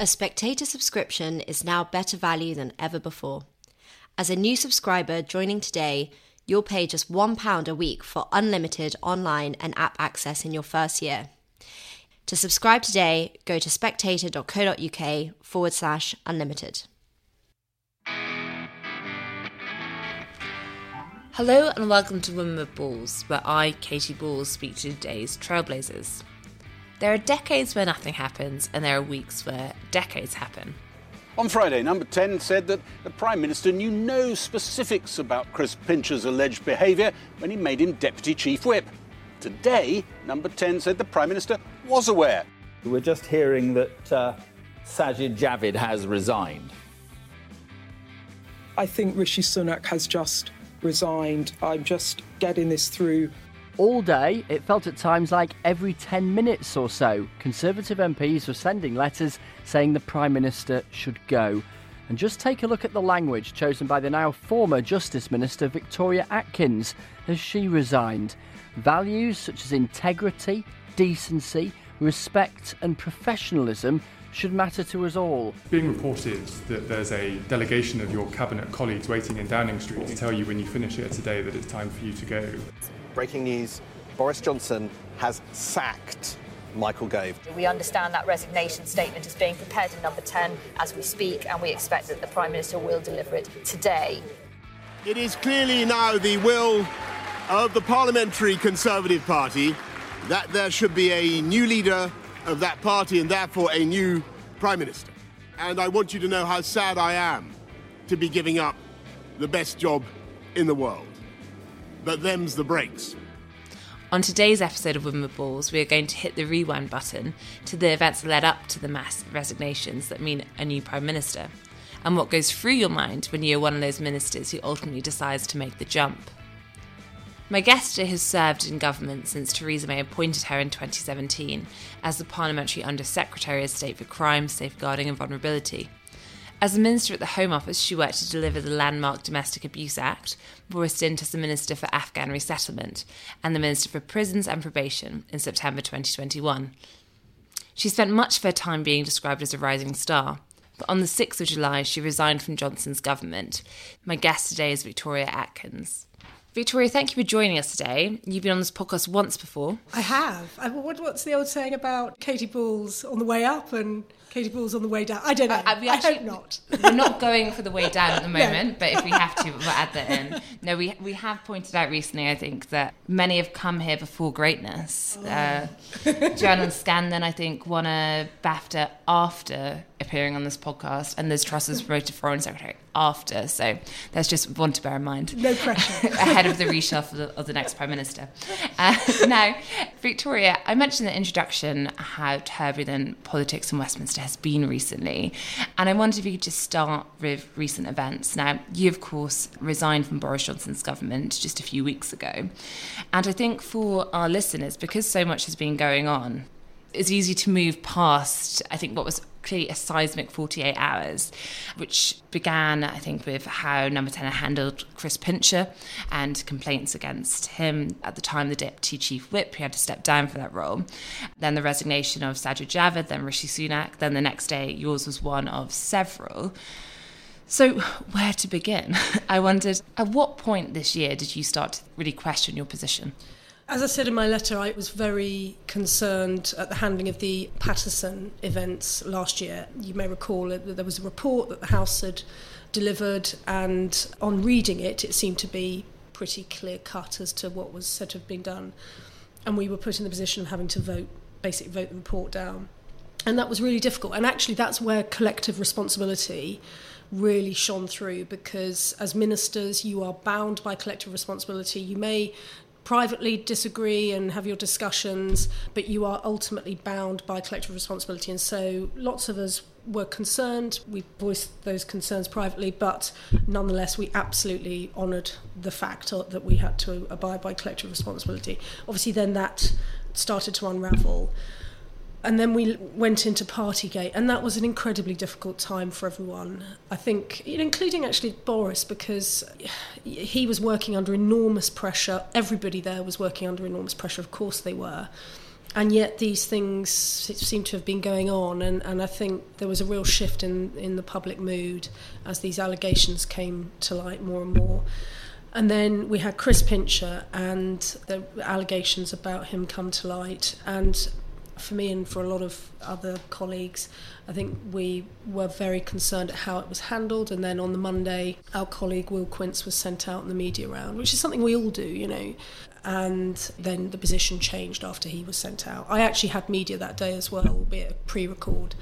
A spectator subscription is now better value than ever before. As a new subscriber joining today, you'll pay just £1 a week for unlimited online and app access in your first year. To subscribe today, go to spectator.co.uk forward slash unlimited. Hello and welcome to Women with Balls, where I, Katy Balls, speak to today's trailblazers. There are decades where nothing happens, and there are weeks where decades happen. On Friday, Number 10 said that the Prime Minister knew no specifics about Chris Pincher's alleged behaviour when he made him Deputy Chief Whip. Today, Number 10 said the Prime Minister was aware. We're just hearing that uh, Sajid Javid has resigned. I think Rishi Sunak has just resigned. I'm just getting this through. All day, it felt at times like every 10 minutes or so, Conservative MPs were sending letters saying the Prime Minister should go. And just take a look at the language chosen by the now former Justice Minister Victoria Atkins as she resigned. Values such as integrity, decency, respect, and professionalism should matter to us all. Being reported that there's a delegation of your cabinet colleagues waiting in Downing Street to tell you when you finish here today that it's time for you to go. Breaking news Boris Johnson has sacked Michael Gove. We understand that resignation statement is being prepared in number 10 as we speak, and we expect that the Prime Minister will deliver it today. It is clearly now the will of the Parliamentary Conservative Party that there should be a new leader of that party and therefore a new Prime Minister. And I want you to know how sad I am to be giving up the best job in the world. But them's the breaks. On today's episode of Women with Balls, we are going to hit the rewind button to the events that led up to the mass resignations that mean a new Prime Minister, and what goes through your mind when you're one of those ministers who ultimately decides to make the jump. My guest has served in government since Theresa May appointed her in 2017 as the Parliamentary Under Secretary of State for Crime, Safeguarding and Vulnerability. As a minister at the Home Office, she worked to deliver the landmark Domestic Abuse Act, before a stint as the Minister for Afghan Resettlement and the Minister for Prisons and Probation in September 2021. She spent much of her time being described as a rising star, but on the 6th of July, she resigned from Johnson's government. My guest today is Victoria Atkins. Victoria, thank you for joining us today. You've been on this podcast once before. I have. What's the old saying about Katy Balls on the way up and Katy Balls on the way down? I don't know. Uh, we actually, I hope not. We're not going for the way down at the moment, no. but if we have to, we'll add that in. No, we we have pointed out recently, I think, that many have come here before greatness. Oh. Uh, Joanna Scanlan, I think, won a BAFTA after appearing on this podcast, and Liz Truss was promoted Foreign Secretary after. So that's just one to bear in mind. No pressure. ahead of the reshuffle of the, of the next Prime Minister. Uh, now, Victoria, I mentioned in the introduction how turbulent politics in Westminster has been recently. And I wondered if you could just start with recent events. Now, you, of course, resigned from Boris Johnson's government just a few weeks ago. And I think for our listeners, because so much has been going on, it's easy to move past, I think, what was clearly a seismic 48 hours, which began, I think, with how Number 10 handled Chris Pincher and complaints against him. At the time, the Deputy Chief Whip, who had to step down for that role. Then the resignation of Sajid Javid, then Rishi Sunak. Then the next day, yours was one of several. So, where to begin? I wondered, at what point this year did you start to really question your position? As I said in my letter, I was very concerned at the handling of the Paterson events last year. You may recall that there was a report that the House had delivered, and on reading it, it seemed to be pretty clear cut as to what was said to have been done. And we were put in the position of having to vote, basically vote the report down. And that was really difficult. And actually, that's where collective responsibility really shone through because as ministers, you are bound by collective responsibility. You may privately disagree and have your discussions, but you are ultimately bound by collective responsibility. And so lots of us were concerned. We voiced those concerns privately, but nonetheless, we absolutely honoured the fact that we had to abide by collective responsibility. Obviously, then that started to unravel and then we went into Partygate, and that was an incredibly difficult time for everyone. I think, including actually Boris, because he was working under enormous pressure. Everybody there was working under enormous pressure, of course they were. and yet these things seem to have been going on and, and I think there was a real shift in, in the public mood as these allegations came to light more and more. And then we had Chris Pincher and the allegations about him come to light. And for me and for a lot of other colleagues, I think we were very concerned at how it was handled. And then on the Monday, our colleague Will Quince was sent out in the media round, which is something we all do, you know. And then the position changed after he was sent out. I actually had media that day as well, albeit a pre record.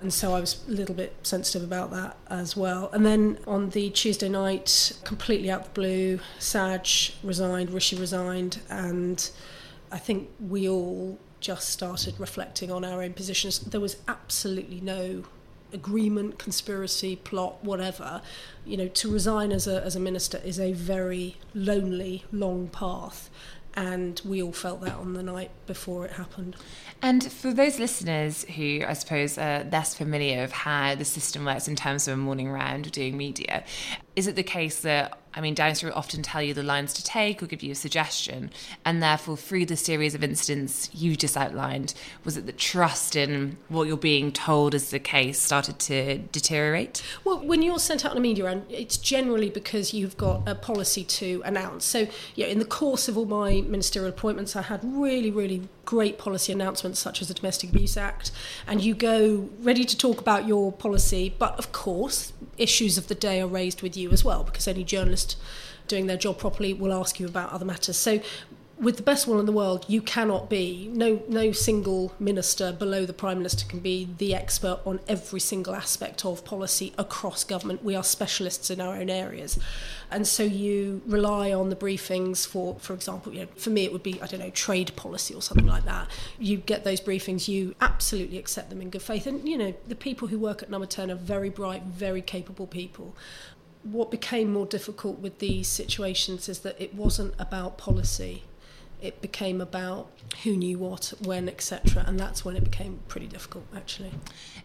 And so I was a little bit sensitive about that as well. And then on the Tuesday night, completely out the blue, Saj resigned, Rishi resigned, and I think we all just started reflecting on our own positions. There was absolutely no agreement, conspiracy, plot, whatever. You know, to resign as a, as a minister is a very lonely, long path. And we all felt that on the night before it happened. And for those listeners who I suppose are less familiar of how the system works in terms of a morning round or doing media, is it the case that I mean, Street will often tell you the lines to take or give you a suggestion, and therefore, through the series of incidents you just outlined, was it the trust in what you're being told as the case started to deteriorate? Well, when you're sent out on a media round, it's generally because you've got a policy to announce. So, yeah, in the course of all my ministerial appointments, I had really, really great policy announcements such as the Domestic Abuse Act, and you go ready to talk about your policy, but of course, issues of the day are raised with you as well, because any doing their job properly will ask you about other matters. So with the best will in the world, you cannot be no no single minister below the prime minister can be the expert on every single aspect of policy across government. We are specialists in our own areas, and so you rely on the briefings for, for example, you know, for me it would be I don't know trade policy or something like that. You get those briefings, you absolutely accept them in good faith, and you know the people who work at Number Ten are very bright, very capable people what became more difficult with these situations is that it wasn't about policy it became about who knew what, when, etc. And that's when it became pretty difficult, actually.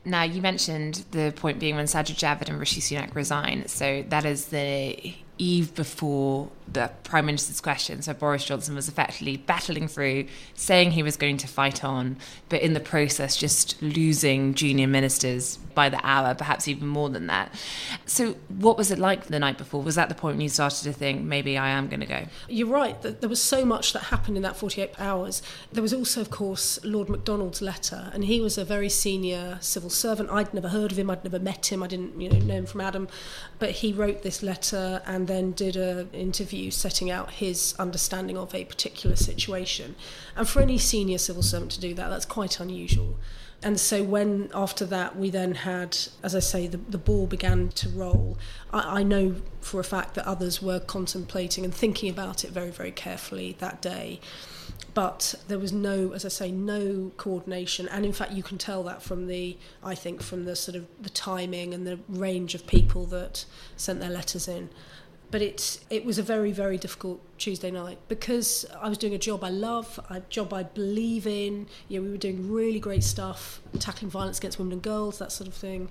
Now, you mentioned the point being when Sajid Javid and Rishi Sunak resign. So that is the eve before the Prime Minister's question. So Boris Johnson was effectively battling through, saying he was going to fight on, but in the process just losing junior ministers by the hour, perhaps even more than that. So what was it like the night before? Was that the point when you started to think, maybe I am going to go? You're right, there was so much that happened in that 48 hours. There was also, of course, Lord McDonald's letter, and he was a very senior civil servant. I'd never heard of him, I'd never met him, I didn't you know, know him from Adam, but he wrote this letter and then did an interview setting out his understanding of a particular situation. And for any senior civil servant to do that, that's quite unusual. And so when after that we then had, as I say, the, the ball began to roll, I, I know for a fact that others were contemplating and thinking about it very, very carefully that day but there was no as i say no coordination and in fact you can tell that from the i think from the sort of the timing and the range of people that sent their letters in but it's it was a very very difficult Tuesday night because I was doing a job I love, a job I believe in. Know, we were doing really great stuff, tackling violence against women and girls, that sort of thing,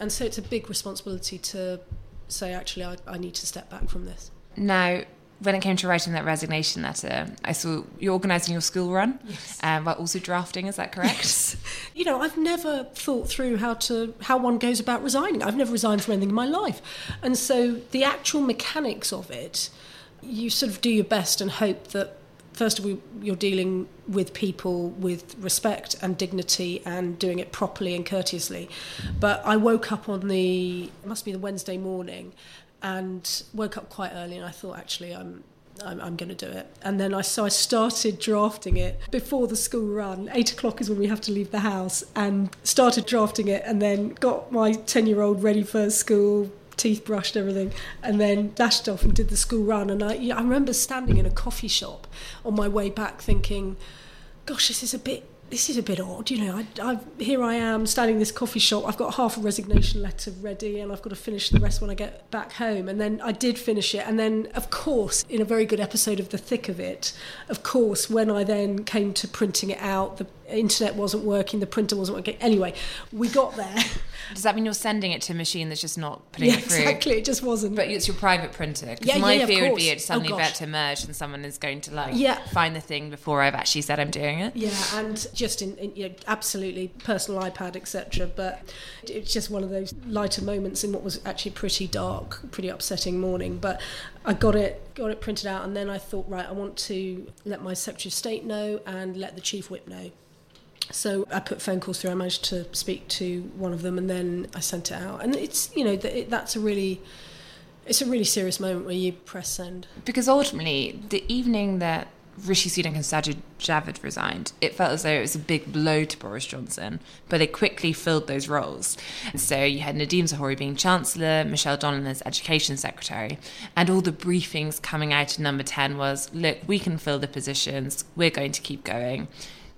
and so it's a big responsibility to say actually I, I need to step back from this. Now, when it came to writing that resignation letter, I saw you organising your school run, yes. um, but also drafting. Is that correct? Yes. You know, I've never thought through how to how one goes about resigning. I've never resigned from anything in my life, and so the actual mechanics of it, you sort of do your best and hope that first of all you're dealing with people with respect and dignity and doing it properly and courteously. But I woke up on the it must be the Wednesday morning and woke up quite early and I thought actually I'm I'm, I'm going to do it. And then I so I started drafting it before the school run. Eight o'clock is when we have to leave the house, and started drafting it, and then got my ten year old ready for school, teeth brushed, everything, and then dashed off and did the school run. And I, I remember standing in a coffee shop on my way back, thinking, "Gosh, this is a bit this is a bit odd, you know. I, I, here I am standing in this coffee shop. I've got half a resignation letter ready, and I've got to finish the rest when I get back home. And then I did finish it, and then of course, in a very good episode of The Thick of It, of course, when I then came to printing it out, the internet wasn't working, the printer wasn't working. Anyway, we got there. Does that mean you're sending it to a machine that's just not putting yeah, it through? exactly. It just wasn't. But it's your private printer. 'Cause Yeah, my yeah, fear would be it's oh, suddenly Oh, about to merge and someone is going to like Yeah. find the thing before I've actually said I'm doing it. Yeah, and just in, in you know, absolutely personal iPad, etc. But it's just one of those lighter moments in what was actually pretty dark, pretty upsetting morning. But I got it, got it printed out, and then I thought, right, I want to let my Secretary of State know and let the Chief Whip know. So I put phone calls through. I managed to speak to one of them, and then I sent it out. And it's you know that that's a really, it's a really serious moment where you press send. Because ultimately, the evening that Rishi Sunak and Sajid Javid resigned, it felt as though it was a big blow to Boris Johnson, but they quickly filled those roles. So you had Nadhim Zahawi being Chancellor, Michelle Donelan as Education Secretary, and all the briefings coming out of number 10 was look, we can fill the positions, we're going to keep going.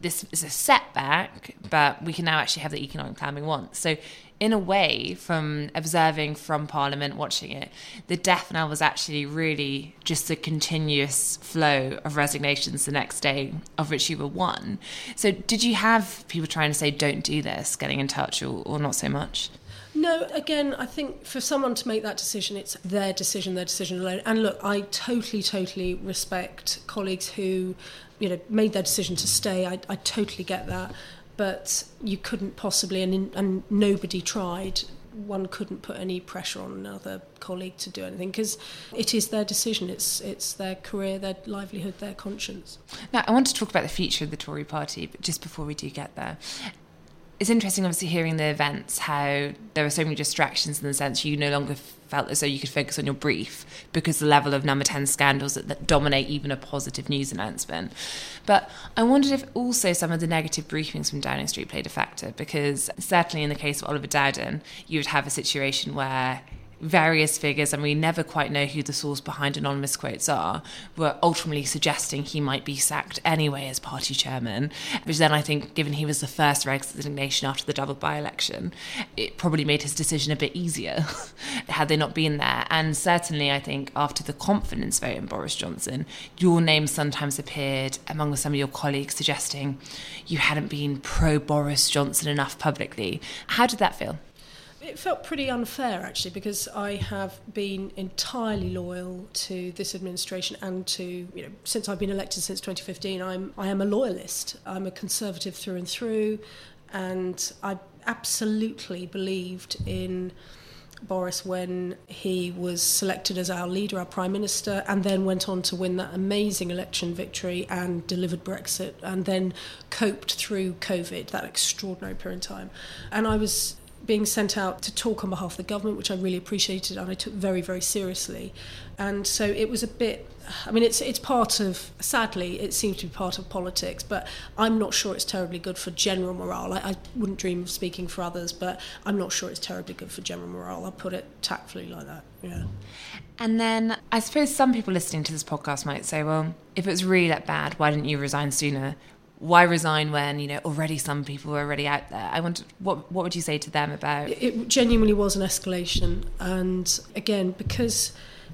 This is a setback, but we can now actually have the economic plan we want. So in a way, from observing from Parliament, watching it, the death knell was actually really just a continuous flow of resignations the next day, of which you were one. So, did you have people trying to say, don't do this, getting in touch, or, or not so much? No, again, I think for someone to make that decision, it's their decision, their decision alone. And look, I totally, totally respect colleagues who, you know, made their decision to stay. I, I totally get that. But you couldn't possibly, and, and nobody tried, one couldn't put any pressure on another colleague to do anything because it is their decision. It's, it's their career, their livelihood, their conscience. Now, I want to talk about the future of the Tory party, but just before we do get there, it's interesting, obviously, hearing the events, how there were so many distractions in the sense you no longer felt as though you could focus on your brief because the level of number 10 scandals that, that dominate even a positive news announcement. But I wondered if also some of the negative briefings from Downing Street played a factor because certainly in the case of Oliver Dowden, you would have a situation where various figures, and we never quite know who the source behind anonymous quotes are, were ultimately suggesting he might be sacked anyway as party chairman. Which then I think, given he was the first resignation after the double by election, it probably made his decision a bit easier had they not been there. And certainly, I think after the confidence vote in Boris Johnson, your name sometimes appeared among some of your colleagues suggesting you hadn't been pro Boris Johnson enough publicly. How did that feel? It felt pretty unfair actually because I have been entirely loyal to this administration and to you know since I've been elected since 2015 I'm I am a loyalist I'm a conservative through and through and I absolutely believed in Boris when he was selected as our leader, our prime minister, and then went on to win that amazing election victory and delivered Brexit, and then coped through COVID, that extraordinary period of time. And I was being sent out to talk on behalf of the government, which I really appreciated and I took very, very seriously. And so it was a bit. I mean, it's it's part of. Sadly, it seems to be part of politics, but I'm not sure it's terribly good for general morale. I, I wouldn't dream of speaking for others, but I'm not sure it's terribly good for general morale. I'll put it tactfully like that. Yeah. And then I suppose some people listening to this podcast might say, well, if it was really that bad, why didn't you resign sooner? Why resign when you know already some people were already out there? I want what what would you say to them about? It genuinely was an escalation, and again because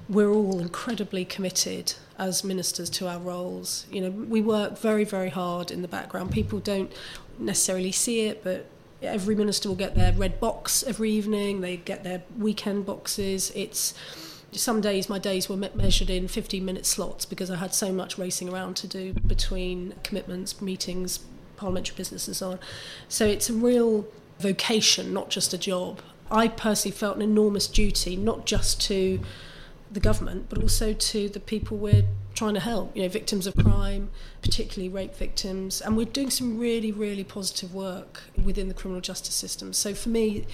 we're all incredibly committed as ministers to our roles. You know, we work very very hard in the background. People don't necessarily see it, but every minister will get their red box every evening. They get their weekend boxes. It's some days my days were me- measured in 15 minute slots because I had so much racing around to do between commitments, meetings, parliamentary business and so on. So it's a real vocation, not just a job. I personally felt an enormous duty, not just to the government, but also to the people we're trying to help, you know, victims of crime, particularly rape victims. And we're doing some really, really positive work within the criminal justice system. So for me,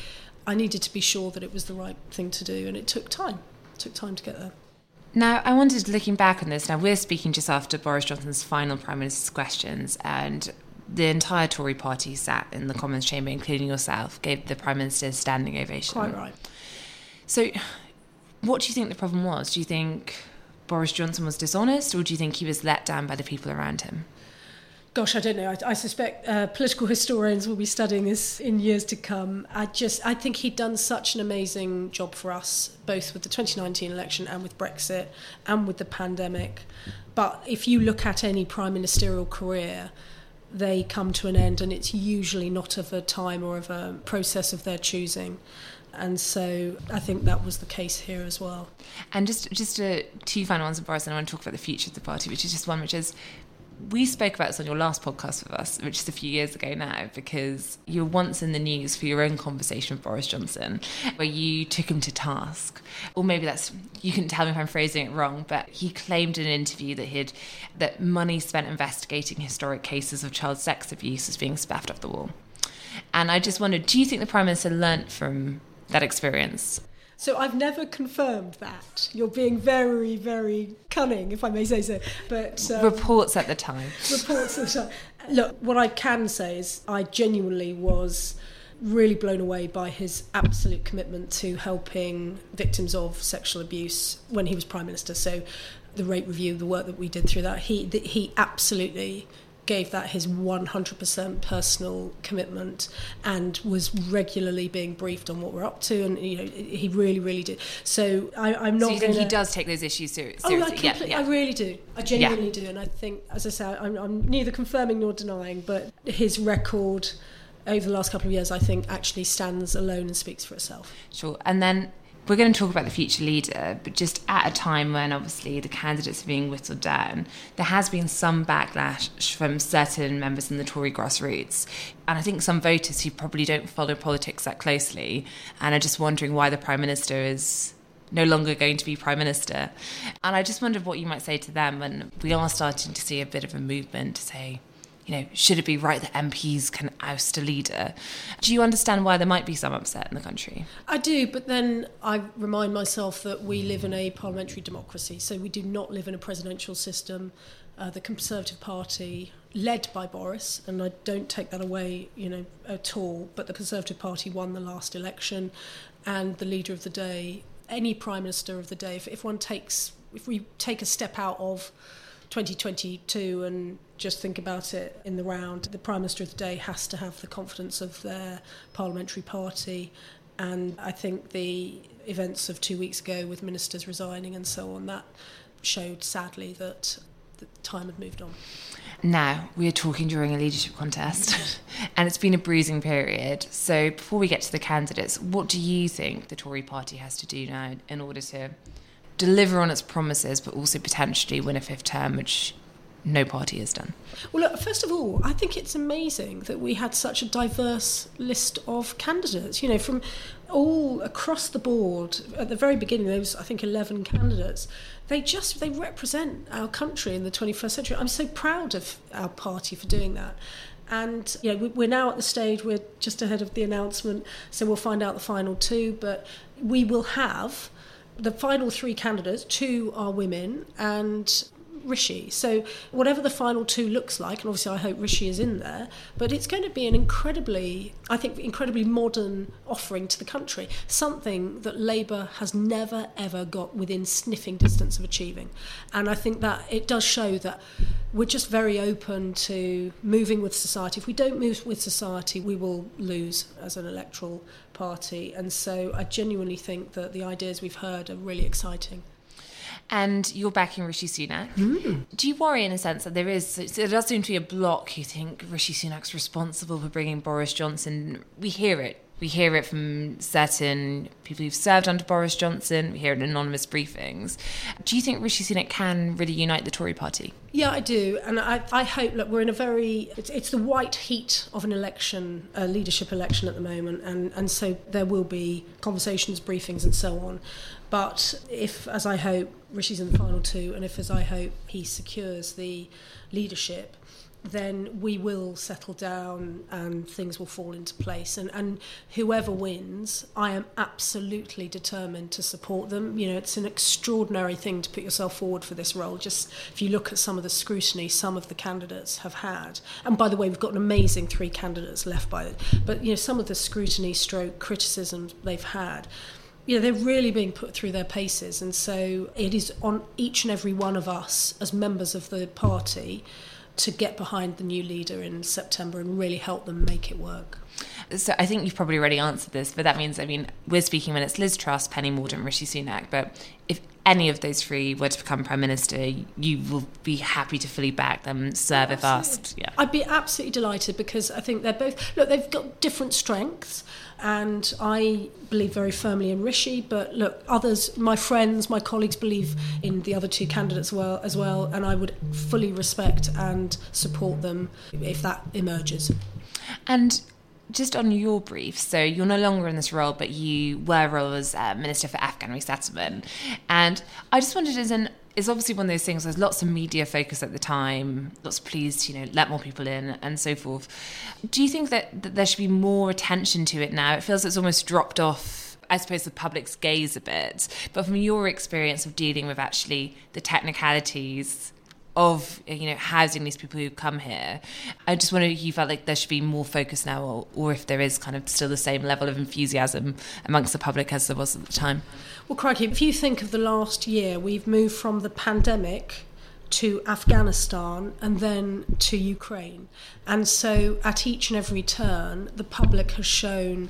I needed to be sure that it was the right thing to do, and it took time. Took time to get there. Now, I wanted, looking back on this, now we're speaking just after Boris Johnson's final Prime Minister's questions, and the entire Tory party sat in the Commons chamber, including yourself, gave the Prime Minister a standing ovation. Quite right. So, what do you think the problem was? Do you think Boris Johnson was dishonest, or do you think he was let down by the people around him? Gosh, I don't know. I, I suspect uh, political historians will be studying this in years to come. I just, I think he'd done such an amazing job for us, both with the 2019 election and with Brexit and with the pandemic. But if you look at any prime ministerial career, they come to an end, and it's usually not of a time or of a process of their choosing. And so I think that was the case here as well. And just just uh, two final ones, Boris, and I want to talk about the future of the party, which is just one which is we spoke about this on your last podcast with us, which is a few years ago now, because you were once in the news for your own conversation with Boris Johnson, where you took him to task. Or maybe that's you can tell me if I'm phrasing it wrong, but he claimed in an interview that he'd that money spent investigating historic cases of child sex abuse is being spaffed off the wall. And I just wondered, do you think the Prime Minister learnt from that experience? So I've never confirmed that. You're being very, very cunning, if I may say so. But um, reports at the time. Reports at the time. Look, what I can say is I genuinely was really blown away by his absolute commitment to helping victims of sexual abuse when he was prime minister. So the rape review, the work that we did through that, he he absolutely gave that his 100% personal commitment and was regularly being briefed on what we're up to and you know he really really did. So I, am not so you gonna... think he does take those issues seriously oh, I, yeah, yeah. I really do. I genuinely yeah. do. And I think as I say I'm, I'm neither confirming nor denying but his record over the last couple of years I think actually stands alone and speaks for itself. Sure. And then we're going to talk about the future leader, but just at a time when obviously the candidates are being whittled down, there has been some backlash from certain members in the Tory grassroots. And I think some voters who probably don't follow politics that closely and are just wondering why the Prime Minister is no longer going to be Prime Minister. And I just wondered what you might say to them when we are starting to see a bit of a movement to say, you know, should it be right that MPs can oust a leader? Do you understand why there might be some upset in the country? I do, but then I remind myself that we live in a parliamentary democracy, so we do not live in a presidential system. Uh, the Conservative Party, led by Boris, and I don't take that away, you know, at all. But the Conservative Party won the last election, and the leader of the day, any prime minister of the day, if, if one takes, if we take a step out of 2022 and just think about it in the round, the Prime Minister of the day has to have the confidence of their parliamentary party. And I think the events of two weeks ago with ministers resigning and so on, that showed sadly that the time had moved on. Now, we are talking during a leadership contest, and it's been a bruising period. So, before we get to the candidates, what do you think the Tory party has to do now in order to deliver on its promises, but also potentially win a fifth term, which no party has done. Well, look, first of all, I think it's amazing that we had such a diverse list of candidates. You know, from all across the board. At the very beginning, there was, I think, 11 candidates. They just they represent our country in the 21st century. I'm so proud of our party for doing that. And you know, we're now at the stage we're just ahead of the announcement, so we'll find out the final two. But we will have the final three candidates, two are women, and Rishi. So whatever the final two looks like, and obviously I hope Rishi is in there, but it's going to be an incredibly, I think, incredibly modern offering to the country. Something that Labour has never ever got within sniffing distance of achieving, and I think that it does show that we're just very open to moving with society. If we don't move with society, we will lose as an electoral party, and so I genuinely think that the ideas we've heard are really exciting and you're backing Rishi Sunak. Mm. Do you worry, in a sense, that there is there does seem to be a block? You think Rishi Sunak's responsible for bringing Boris Johnson? We hear it. We hear it from certain people who've served under Boris Johnson. We hear it in anonymous briefings. Do you think Rishi Sunak can really unite the Tory party? Yeah, I do, and I, I hope. Look, we're in a very it's, it's the white heat of an election, a leadership election at the moment, and and so there will be conversations, briefings, and so on. But if, as I hope, Rishi's in the final two, and if, as I hope, he secures the leadership, then we will settle down and things will fall into place. And, and whoever wins, I am absolutely determined to support them. You know, it's an extraordinary thing to put yourself forward for this role. Just if you look at some of the scrutiny some of the candidates have had, and by the way, we've got an amazing three candidates left by it, but you know, some of the scrutiny stroke criticism they've had you know, they're really being put through their paces. And so it is on each and every one of us as members of the party to get behind the new leader in September and really help them make it work. So I think you've probably already answered this, but that means, I mean, we're speaking when it's Liz Truss, Penny Mordaunt, Rishi Sunak, but if any of those three were to become prime minister, you will be happy to fully back them, serve if asked. Yeah. I'd be absolutely delighted because I think they're both look. They've got different strengths, and I believe very firmly in Rishi. But look, others, my friends, my colleagues, believe in the other two candidates well as well, and I would fully respect and support them if that emerges. And just on your brief, so you're no longer in this role, but you were role as uh, Minister for Afghan Resettlement. And I just wondered, as an it's obviously one of those things. There's lots of media focus at the time, lots of pleas, you know, let more people in and so forth. Do you think that, that there should be more attention to it now? It feels it's almost dropped off, I suppose, the public's gaze a bit. But from your experience of dealing with actually the technicalities of you know housing these people who come here. I just wonder if you felt like there should be more focus now, or, or if there is kind of still the same level of enthusiasm amongst the public as there was at the time. Well, crikey, if you think of the last year, we've moved from the pandemic to Afghanistan and then to Ukraine. And so at each and every turn, the public has shown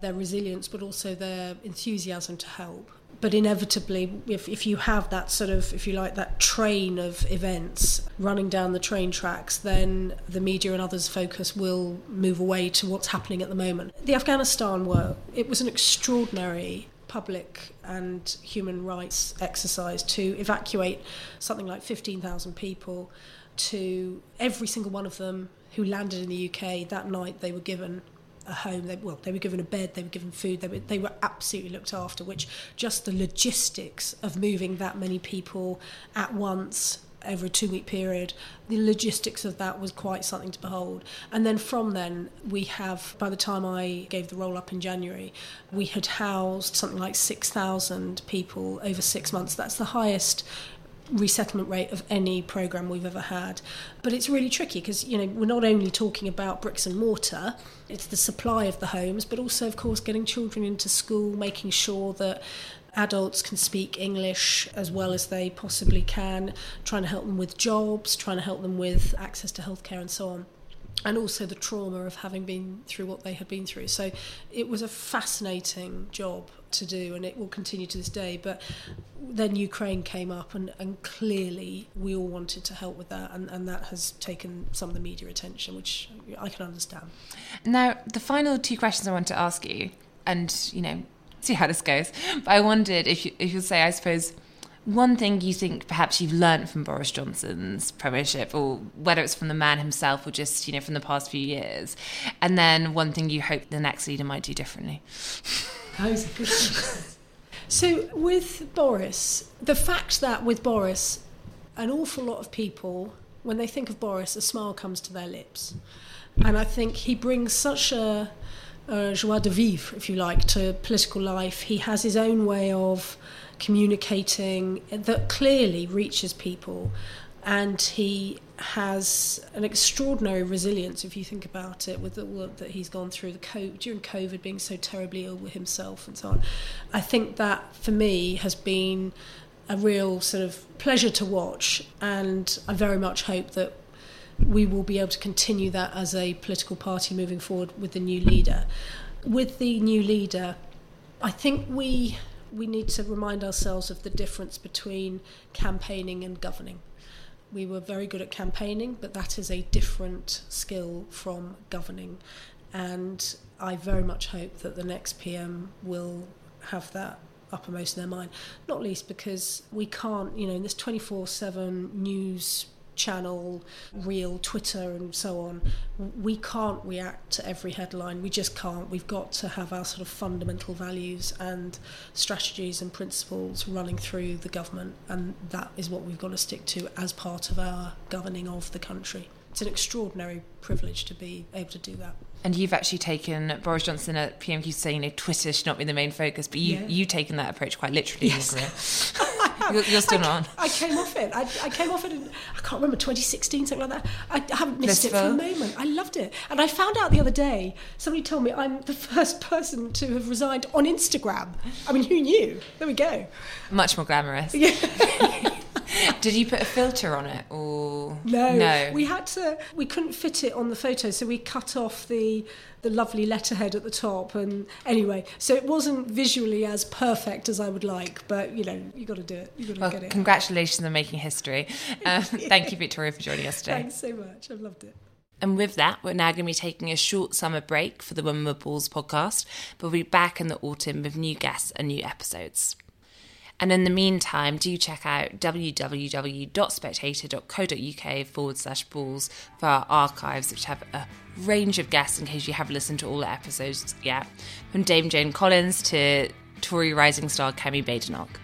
their resilience but also their enthusiasm to help but inevitably if, if you have that sort of if you like that train of events running down the train tracks then the media and others focus will move away to what's happening at the moment. The afghanistan war it was an extraordinary public and human rights exercise to evacuate something like 15,000 people to every single one of them who landed in the UK that night they were given a home. They, well, they were given a bed, they were given food, they were, they were absolutely looked after, which just the logistics of moving that many people at once over a two week period, the logistics of that was quite something to behold. And then from then, we have, by the time I gave the role up in January, we had housed something like 6,000 people over six months. That's the highest resettlement rate of any program we've ever had. But it's really tricky because you know we're not only talking about bricks and mortar, it's the supply of the homes, but also of course getting children into school, making sure that adults can speak English as well as they possibly can, trying to help them with jobs, trying to help them with access to healthcare and so on and also the trauma of having been through what they had been through. So it was a fascinating job to do, and it will continue to this day. But then Ukraine came up, and, and clearly we all wanted to help with that, and, and that has taken some of the media attention, which I can understand. Now, the final two questions I want to ask you, and you know, see how this goes. But I wondered if you if you'll say, I suppose one thing you think perhaps you've learned from Boris Johnson's premiership, or whether it's from the man himself or just you know from the past few years, and then one thing you hope the next leader might do differently. so with Boris, the fact that with Boris, an awful lot of people, when they think of Boris, a smile comes to their lips, and I think he brings such a, a joie de vivre, if you like, to political life. He has his own way of communicating that clearly reaches people and he has an extraordinary resilience if you think about it with the work that he's gone through the COVID, during COVID being so terribly ill with himself and so on I think that for me has been a real sort of pleasure to watch and I very much hope that we will be able to continue that as a political party moving forward with the new leader with the new leader I think we we need to remind ourselves of the difference between campaigning and governing. We were very good at campaigning, but that is a different skill from governing. And I very much hope that the next PM will have that uppermost in their mind. Not least because we can't, you know, in this 24 7 news channel, real Twitter, and so on, we can't react to every headline. We just can't. We've got to have our sort of fundamental values and strategies and principles running through the government, and that is what we've got to stick to as part of our governing of the country. It's an extraordinary privilege to be able to do that. And you've actually taken Boris Johnson at PMQ saying you know, Twitter should not be the main focus, but you, yeah. you've taken that approach quite literally yes. in your career. You're, you're still I, on. I came off it. I, I came off it in, I can't remember, 2016, something like that. I haven't missed it for a moment. I loved it. And I found out the other day, somebody told me I'm the first person to have resigned on Instagram. I mean, who knew? There we go. Much more glamorous. Yeah. Did you put a filter on it or? No, No. we had to. We couldn't fit it on the photo, so we cut off the the lovely letterhead at the top. And anyway, so it wasn't visually as perfect as I would like, but you know, you got to do it. You got to Well, get it. congratulations on making history. Um, thank you, Victoria, for joining us today. Thanks so much. I've loved it. And with that, we're now going to be taking a short summer break for the Women with Balls podcast, but we'll be back in the autumn with new guests and new episodes. And in the meantime, do check out www.spectator.co.uk forward slash balls for our archives, which have a range of guests in case you haven't listened to all the episodes yet, from Dame Jane Collins to Tory rising star Kemi Badenoch.